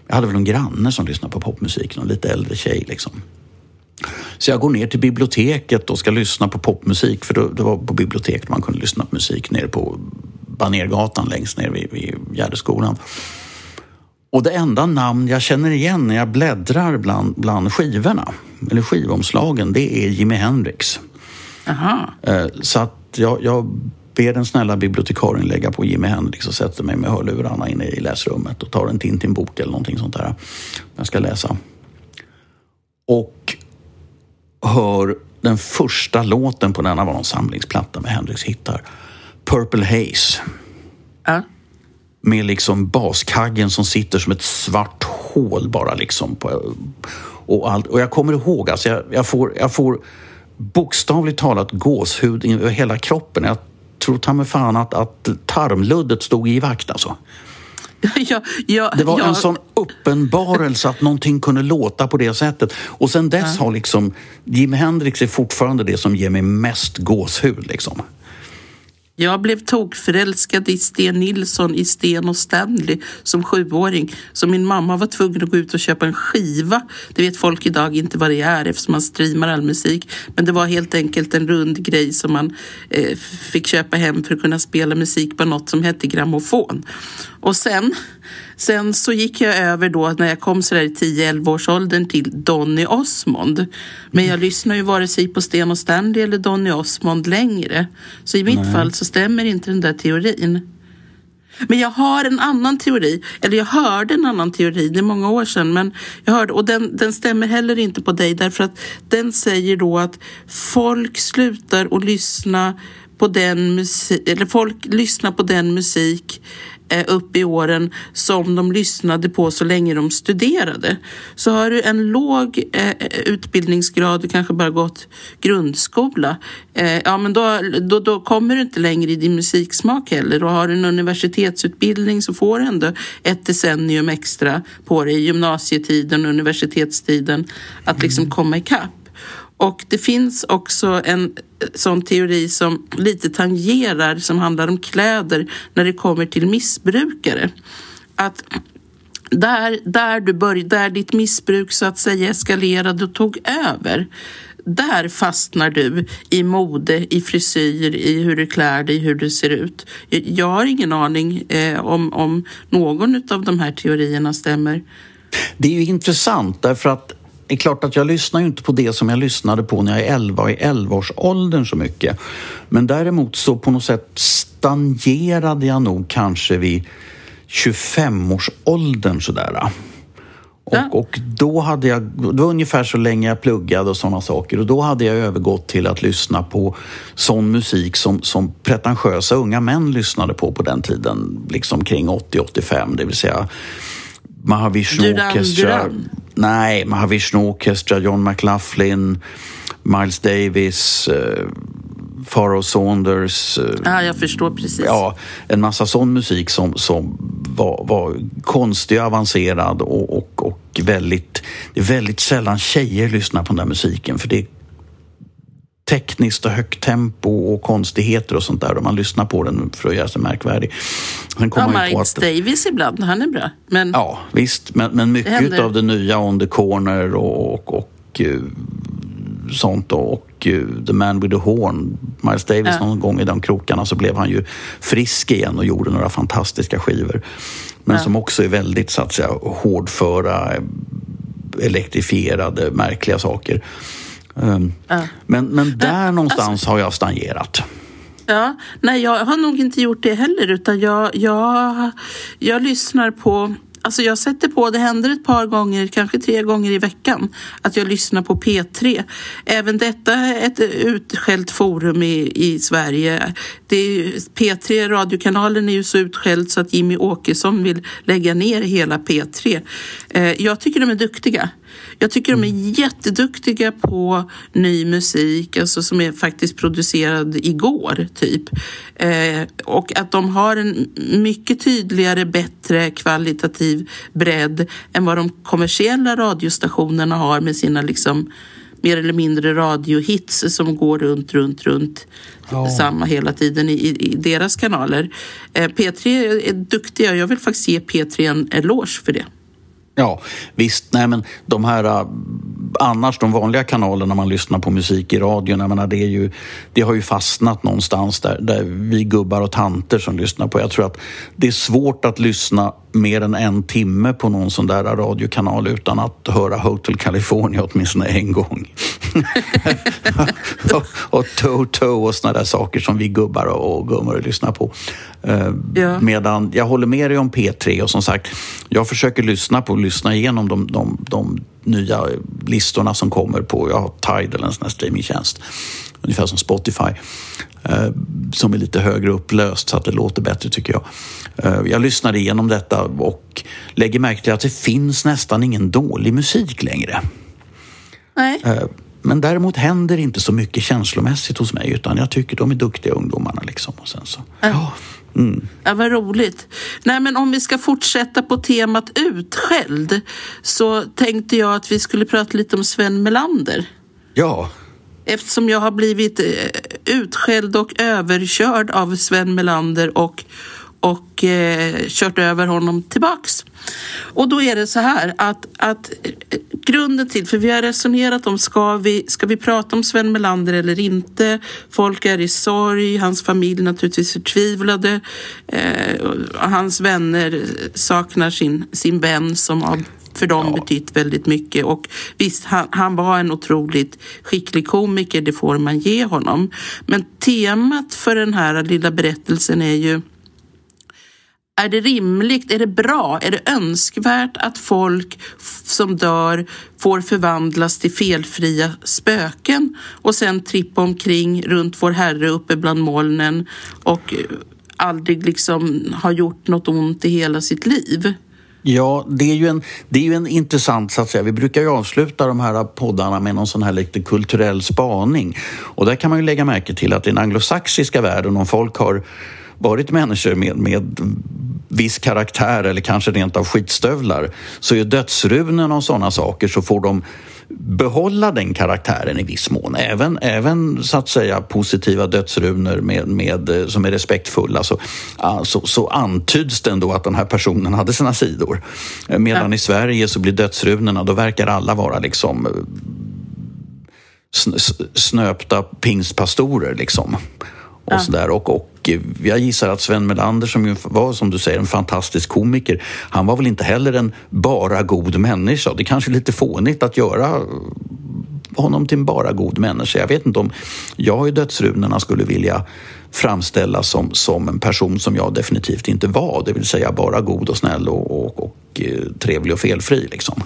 S2: Jag hade väl någon granne som lyssnade på popmusik, någon lite äldre tjej liksom. Så jag går ner till biblioteket och ska lyssna på popmusik för det var på biblioteket man kunde lyssna på musik nere på Banergatan längst ner vid, vid Gärdeskolan. Och det enda namn jag känner igen när jag bläddrar bland, bland skivorna, eller skivomslagen, det är Jimi Hendrix.
S3: Aha.
S2: Eh, så att jag, jag ber den snälla bibliotekarien lägga på Jimi Hendrix och sätter mig med hörlurarna inne i läsrummet och tar en Tintin-bok eller någonting sånt där. Jag ska läsa. Och hör den första låten på denna var en samlingsplatta med Hendrix hittar. Purple Haze.
S3: Ja.
S2: Med liksom baskaggen som sitter som ett svart hål bara liksom. På, och, allt. och jag kommer ihåg, alltså jag, jag, får, jag får bokstavligt talat gåshud över hela kroppen. Jag tror ta mig fan att, att tarmluddet stod i vakt alltså.
S3: Ja, ja,
S2: det var
S3: ja.
S2: en sån uppenbarelse att någonting kunde låta på det sättet. Och sen dess har liksom Jimi Hendrix är fortfarande det som ger mig mest gåshud liksom.
S3: Jag blev tokförälskad i Sten Nilsson i Sten och Stanley som sjuåring. Så min mamma var tvungen att gå ut och köpa en skiva. Det vet folk idag inte vad det är eftersom man streamar all musik. Men det var helt enkelt en rund grej som man eh, fick köpa hem för att kunna spela musik på något som hette grammofon. Och sen Sen så gick jag över då när jag kom sådär i 10-11 års åldern till Donny Osmond. Men jag lyssnar ju vare sig på Sten och Stanley eller Donny Osmond längre. Så i mitt Nej. fall så stämmer inte den där teorin. Men jag har en annan teori, eller jag hörde en annan teori, det är många år sedan, men jag hörde, och den, den stämmer heller inte på dig därför att den säger då att folk slutar att lyssna på den musik, eller folk lyssnar på den musik upp i åren som de lyssnade på så länge de studerade. Så har du en låg eh, utbildningsgrad, du kanske bara gått grundskola, eh, ja men då, då, då kommer du inte längre i din musiksmak heller. Och har du en universitetsutbildning så får du ändå ett decennium extra på dig, gymnasietiden och universitetstiden, att liksom komma ikapp. Och det finns också en eh, sån teori som lite tangerar, som handlar om kläder när det kommer till missbrukare. Att där, där, du började, där ditt missbruk så att säga eskalerade och tog över, där fastnar du i mode, i frisyr, i hur du klär dig, hur du ser ut. Jag har ingen aning eh, om, om någon av de här teorierna stämmer.
S2: Det är ju intressant därför att är klart att jag lyssnar ju inte på det som jag lyssnade på när jag är 11 och i 11-årsåldern så mycket. Men däremot så på något sätt stagnerade jag nog kanske vid 25-årsåldern sådär. Och, och då hade jag, det var ungefär så länge jag pluggade och sådana saker och då hade jag övergått till att lyssna på sån musik som, som pretentiösa unga män lyssnade på på den tiden, liksom kring 80-85, det vill säga Mahavishnu Orchestra. Duran. Nej, Mahavishnu Orchestra, John McLaughlin, Miles Davis, uh, Pharaoh Saunders. Uh,
S3: ja, jag förstår precis.
S2: Ja, en massa sån musik som, som var, var konstig, avancerad och, och, och väldigt... Det är väldigt sällan tjejer lyssnar på den där musiken för det tekniskt och högt tempo och konstigheter och sånt där och man lyssnar på den för att göra sig märkvärdig.
S3: Sen ja, Miles att, Davis ibland, han är bra. Men
S2: ja, visst, men, men mycket det av det nya On the Corner och, och, och uh, sånt och uh, The Man with the Horn, Miles Davis ja. någon gång i de krokarna så blev han ju frisk igen och gjorde några fantastiska skivor. Men ja. som också är väldigt så att säga hårdföra, elektrifierade, märkliga saker. Um, ja. men, men där uh, någonstans alltså, har jag stagnerat.
S3: Ja, nej, jag har nog inte gjort det heller utan jag, jag, jag lyssnar på Alltså jag sätter på, det händer ett par gånger, kanske tre gånger i veckan, att jag lyssnar på P3. Även detta är ett utskällt forum i, i Sverige. Det är, P3, radiokanalen är ju så utskälld så att Jimmy Åkesson vill lägga ner hela P3. Eh, jag tycker de är duktiga. Jag tycker de är mm. jätteduktiga på ny musik, alltså som är faktiskt producerad igår, typ. Eh, och att de har en mycket tydligare, bättre kvalitativ bredd än vad de kommersiella radiostationerna har med sina liksom mer eller mindre radiohits som går runt, runt, runt oh. samma hela tiden i, i deras kanaler. Eh, P3 är duktiga. Jag vill faktiskt ge P3 en eloge för det.
S2: Ja, visst. Nej, men de här äh, annars de vanliga kanalerna man lyssnar på musik i radion, jag menar, det, är ju, det har ju fastnat någonstans där, där vi gubbar och tanter som lyssnar på. Jag tror att det är svårt att lyssna mer än en timme på någon sån där radiokanal utan att höra Hotel California åtminstone en gång. och, och Toto och såna där saker som vi gubbar och, gummor lyssnar på. Uh, ja. Medan jag håller med dig om P3 och som sagt, jag försöker lyssna på lyssna igenom de, de, de nya listorna som kommer på, jag har Tidal, en sån här streamingtjänst, ungefär som Spotify, uh, som är lite högre upplöst så att det låter bättre tycker jag. Uh, jag lyssnar igenom detta och lägger märke till att det finns nästan ingen dålig musik längre.
S3: Nej.
S2: Men däremot händer inte så mycket känslomässigt hos mig utan jag tycker de är duktiga ungdomarna. Liksom. Och sen så,
S3: ja. Mm. Ja, vad roligt. Nej, men om vi ska fortsätta på temat utskälld så tänkte jag att vi skulle prata lite om Sven Melander.
S2: Ja.
S3: Eftersom jag har blivit eh, utskälld och överkörd av Sven Melander och och eh, kört över honom tillbaks. Och då är det så här att, att eh, grunden till, för vi har resonerat om ska vi, ska vi prata om Sven Melander eller inte? Folk är i sorg, hans familj naturligtvis förtvivlade. Eh, hans vänner saknar sin, sin vän som av för dem ja. betytt väldigt mycket. Och visst, han, han, var en otroligt skicklig komiker, det får man ge honom. Men temat för den här lilla berättelsen är ju är det rimligt? Är det bra? Är det önskvärt att folk som dör får förvandlas till felfria spöken och sen trippa omkring runt vår Herre uppe bland molnen och aldrig liksom har gjort något ont i hela sitt liv?
S2: Ja, det är ju en, det är ju en intressant, så att säga. Vi brukar ju avsluta de här poddarna med någon sån här lite kulturell spaning. Och där kan man ju lägga märke till att i den anglosaxiska världen, om folk har varit människor med, med viss karaktär eller kanske rent av skitstövlar så är dödsrunen och sådana saker så får de behålla den karaktären i viss mån. Även, även så att säga positiva dödsrunor med, med, som är respektfulla så, så, så antyds det ändå att den här personen hade sina sidor. Medan ja. i Sverige så blir dödsrunorna, då verkar alla vara liksom snöpta pingstpastorer liksom. Och, ja. sådär. Och, och jag gissar att Sven Melander som ju var som du säger en fantastisk komiker, han var väl inte heller en bara god människa. Det är kanske är lite fånigt att göra honom till en bara god människa. Jag vet inte om jag i dödsrunorna skulle vilja framställas som, som en person som jag definitivt inte var, det vill säga bara god och snäll och, och, och eh, trevlig och felfri. Liksom.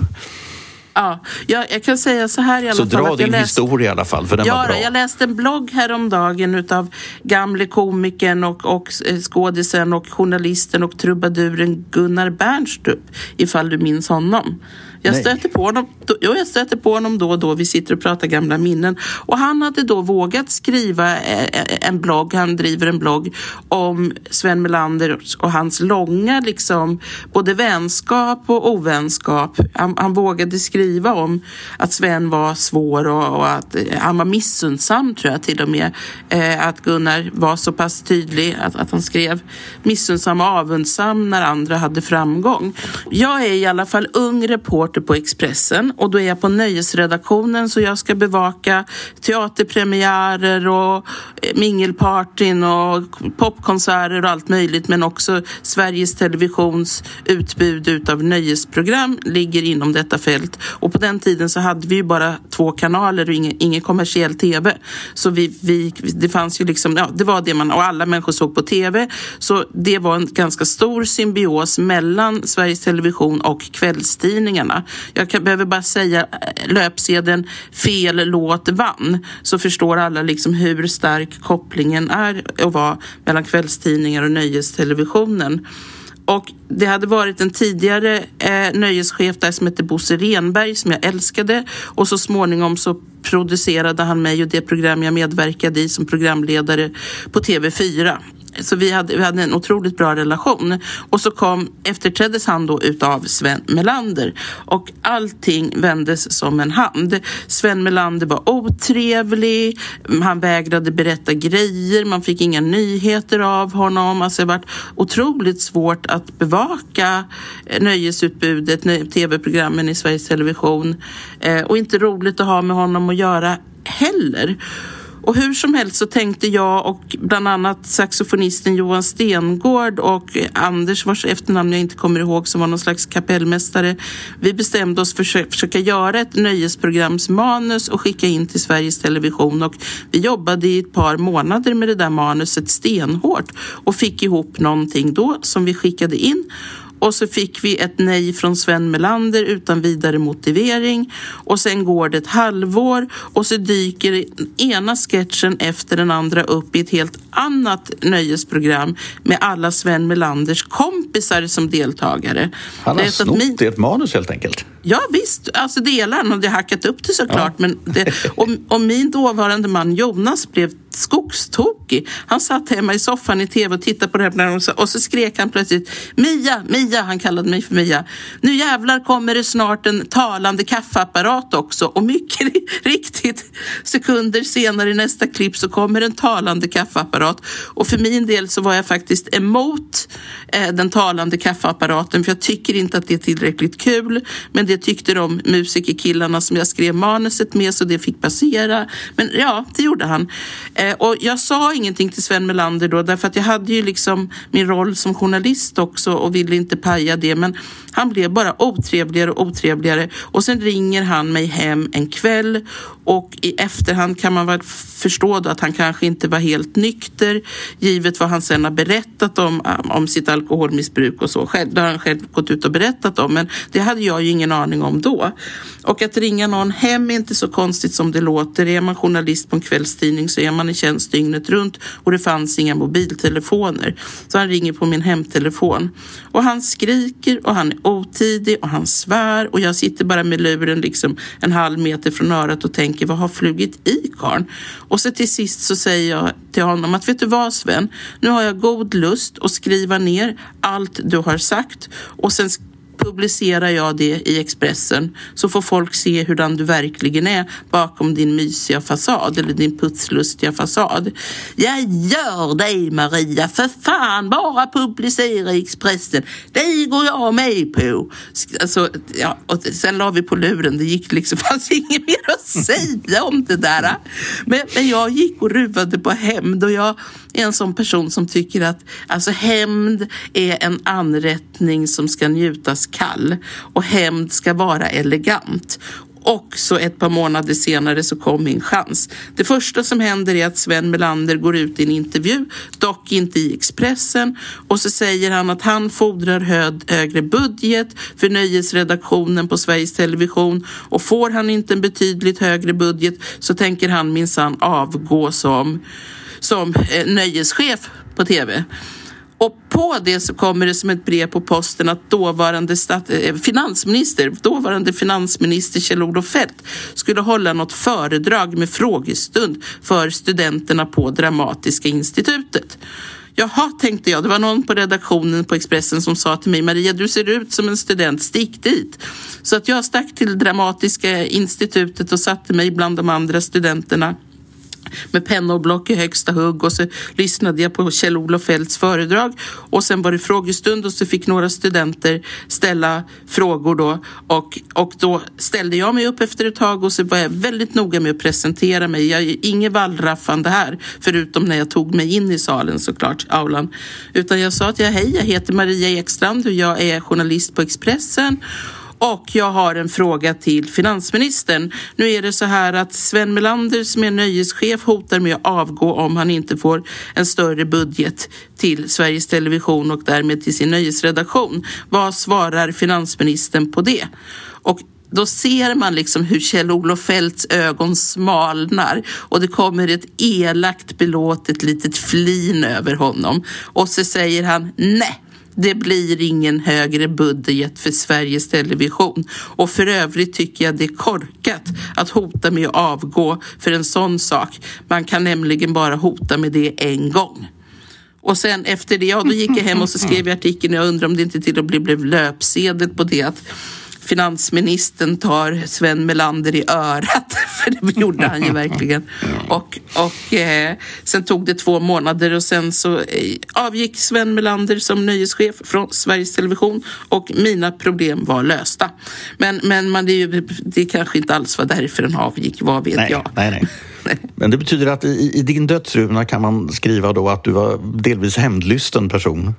S3: Ja, jag, jag kan säga så här i alla
S2: så
S3: fall.
S2: Så dra din
S3: läste,
S2: historia i alla fall, för den
S3: ja,
S2: var bra.
S3: Jag läste en blogg häromdagen utav gamle komikern och, och eh, skådisen och journalisten och trubaduren Gunnar Bernstrup, ifall du minns honom. Jag stöter, på honom, jo, jag stöter på honom då och då. Vi sitter och pratar gamla minnen. Och han hade då vågat skriva eh, eh, en blogg, han driver en blogg om Sven Melander och hans långa liksom både vänskap och ovänskap. Han, han vågade skriva om att Sven var svår och, och att eh, han var missundsam tror jag till och med. Eh, att Gunnar var så pass tydlig att, att han skrev missundsam och avundsam när andra hade framgång. Jag är i alla fall ung reporter reporter på Expressen och då är jag på nöjesredaktionen så jag ska bevaka teaterpremiärer och eh, mingelpartyn och popkonserter och allt möjligt men också Sveriges Televisions utbud utav nöjesprogram ligger inom detta fält. Och på den tiden så hade vi ju bara två kanaler och ingen, ingen kommersiell tv så vi, vi, det fanns ju liksom, ja det var det man, och alla människor såg på tv så det var en ganska stor symbios mellan Sveriges Television och kvällstidningarna. Jag kan, behöver bara säga eh, löpsedeln fel låt vann så förstår alla liksom hur stark kopplingen är och var mellan kvällstidningar och nöjestelevisionen. Och det hade varit en tidigare eh, nöjeschef där som hette Bosse Renberg som jag älskade och så småningom så producerade han mig och det program jag medverkade i som programledare på TV4. Så vi hade, vi hade en otroligt bra relation. Och så kom, efterträddes han då utav Sven Melander. Och allting vändes som en hand. Sven Melander var otrevlig, han vägrade berätta grejer, man fick inga nyheter av honom. Alltså det var otroligt svårt att bevaka eh, nöjesutbudet, tv-programmen i Sveriges Television. Eh, och inte roligt att ha med honom att göra heller. Och hur som helst så tänkte jag och bland annat saxofonisten Johan Stengård och Anders vars efternamn jag inte kommer ihåg som var någon slags kapellmästare. Vi bestämde oss för att försöka göra ett nöjesprogramsmanus och skicka in till Sveriges Television och vi jobbade i ett par månader med det där manuset stenhårt och fick ihop någonting då som vi skickade in och så fick vi ett nej från Sven Melander utan vidare motivering. Och sen går det ett halvår och så dyker ena sketchen efter den andra upp i ett helt annat nöjesprogram med alla Sven Melanders kompisar som deltagare.
S2: Han har snott min... ett manus helt enkelt.
S3: Ja visst, alltså delar han hade hackat upp det såklart. Ja. Men det, och, och min dåvarande man Jonas blev skogstokig. Han satt hemma i soffan i tv och tittade på det här och så skrek han plötsligt Mia, Mia, han kallade mig för Mia. Nu jävlar kommer det snart en talande kaffeapparat också och mycket riktigt sekunder senare i nästa klipp så kommer en talande kaffeapparat och för min del så var jag faktiskt emot eh, den talande kaffeapparaten för jag tycker inte att det är tillräckligt kul men det tyckte de musikerkillarna som jag skrev manuset med så det fick passera. Men ja, det gjorde han. Eh, och jag sa ingenting till Sven Melander då därför att jag hade ju liksom min roll som journalist också och ville inte paja det. Men han blev bara otrevligare och otrevligare och sen ringer han mig hem en kväll och i efterhand kan man väl förstå då att han kanske inte var helt nykter givet vad han sen har berättat om, eh, om sitt alkoholmissbruk och så. Själv, det har han själv gått ut och berättat om men det hade jag ju ingen aning om då. Och att ringa någon hem är inte så konstigt som det låter. Är man journalist på en kvällstidning så är man i tjänst dygnet runt och det fanns inga mobiltelefoner. Så han ringer på min hemtelefon. Och han skriker och han är otidig och han svär och jag sitter bara med luren liksom en halv meter från örat och tänker vad har flugit i karln? Och så till sist så säger jag till honom att vet du vad Sven, nu har jag god lust att skriva ner allt du har sagt och sen publicerar jag det i Expressen så får folk se hurdan du verkligen är bakom din mysiga fasad eller din putslustiga fasad. Jag gör det Maria, för fan bara publicera i Expressen. Det går jag med på. Alltså, ja, och sen la vi på luren, det gick liksom, fanns inget mer att säga om det där. Men, men jag gick och ruvade på hämnd och jag är en sån person som tycker att alltså hämnd är en anrättning som ska njutas kall och hämnd ska vara elegant. Och så ett par månader senare så kom min chans. Det första som händer är att Sven Melander går ut i en intervju, dock inte i Expressen, och så säger han att han fordrar högre budget för nöjesredaktionen på Sveriges Television och får han inte en betydligt högre budget så tänker han minsann avgå som som eh, nöjeschef på tv. Och på det så kommer det som ett brev på posten att dåvarande stat, eh, finansminister, dåvarande finansminister Kjell-Olof Feldt skulle hålla något föredrag med frågestund för studenterna på Dramatiska institutet. Jaha, tänkte jag. Det var någon på redaktionen på Expressen som sa till mig, Maria, du ser ut som en student, stick dit. Så att jag stack till Dramatiska institutet och satte mig bland de andra studenterna med penna och block i högsta hugg och så lyssnade jag på Kjell-Olof Feldts föredrag och sen var det frågestund och så fick några studenter ställa frågor då och, och då ställde jag mig upp efter ett tag och så var jag väldigt noga med att presentera mig. Jag är inget wallraffande här förutom när jag tog mig in i salen såklart, aulan. Utan jag sa att jag hej, jag heter Maria Ekstrand och jag är journalist på Expressen och jag har en fråga till finansministern. Nu är det så här att Sven Melander som är nöjeschef hotar med att avgå om han inte får en större budget till Sveriges Television och därmed till sin nöjesredaktion. Vad svarar finansministern på det? Och då ser man liksom hur Kjell-Olof Feldts ögon smalnar och det kommer ett elakt belåtet litet flin över honom. Och så säger han nej. Det blir ingen högre budget för Sveriges Television och för övrigt tycker jag det är korkat att hota med att avgå för en sån sak. Man kan nämligen bara hota med det en gång. Och sen efter det, ja då gick jag hem och så skrev jag artikeln. Jag undrar om det inte till och med blev löpsedel på det att finansministern tar Sven Melander i örat, för det gjorde han ju verkligen. Och, och eh, sen tog det två månader och sen så eh, avgick Sven Melander som nöjeschef från Sveriges Television och mina problem var lösta. Men, men man, det, är ju, det kanske inte alls var därför den avgick, vad vet
S2: nej,
S3: jag.
S2: Nej, nej. Men det betyder att i, i din dödsruna kan man skriva då att du var delvis hämndlysten person.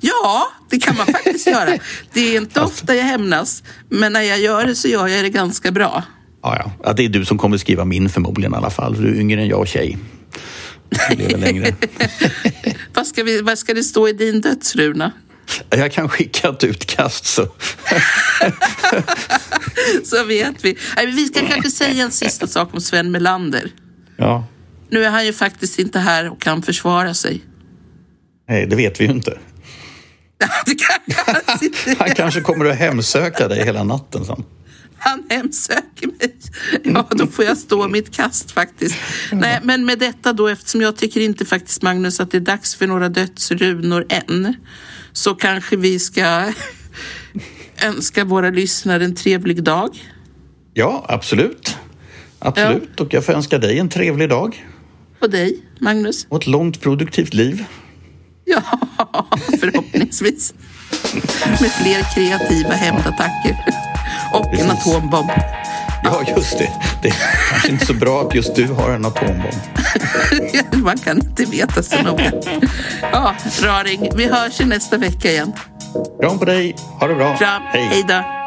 S3: Ja, det kan man faktiskt göra. Det är inte ofta jag hämnas, men när jag gör det så gör jag det ganska bra.
S2: Ja, ja. det är du som kommer skriva min förmodligen i alla fall. Du är yngre än jag och tjej. längre.
S3: vad, ska vi, vad ska det stå i din dödsruna?
S2: Jag kan skicka ett utkast så.
S3: så vet vi. Vi ska kanske säga en sista sak om Sven Melander.
S2: Ja.
S3: Nu är han ju faktiskt inte här och kan försvara sig.
S2: Nej, det vet vi ju inte. Han kanske kommer att hemsöka dig hela natten. Sen.
S3: Han hemsöker mig. Ja, då får jag stå mitt kast faktiskt. Nej, men med detta då, eftersom jag tycker inte faktiskt Magnus att det är dags för några dödsrunor än, så kanske vi ska önska våra lyssnare en trevlig dag.
S2: Ja, absolut. Absolut. Ja. Och jag får önska dig en trevlig dag.
S3: Och dig, Magnus.
S2: Och ett långt produktivt liv.
S3: Ja, förhoppningsvis. Med fler kreativa hämndattacker. Och en atombomb.
S2: Ja, just det. Det är kanske inte så bra att just du har en atombomb.
S3: Man kan inte veta så noga. Ja, Raring, vi hörs nästa vecka igen.
S2: Kram på dig. Ha det bra.
S3: Kram. Hej. Hej då.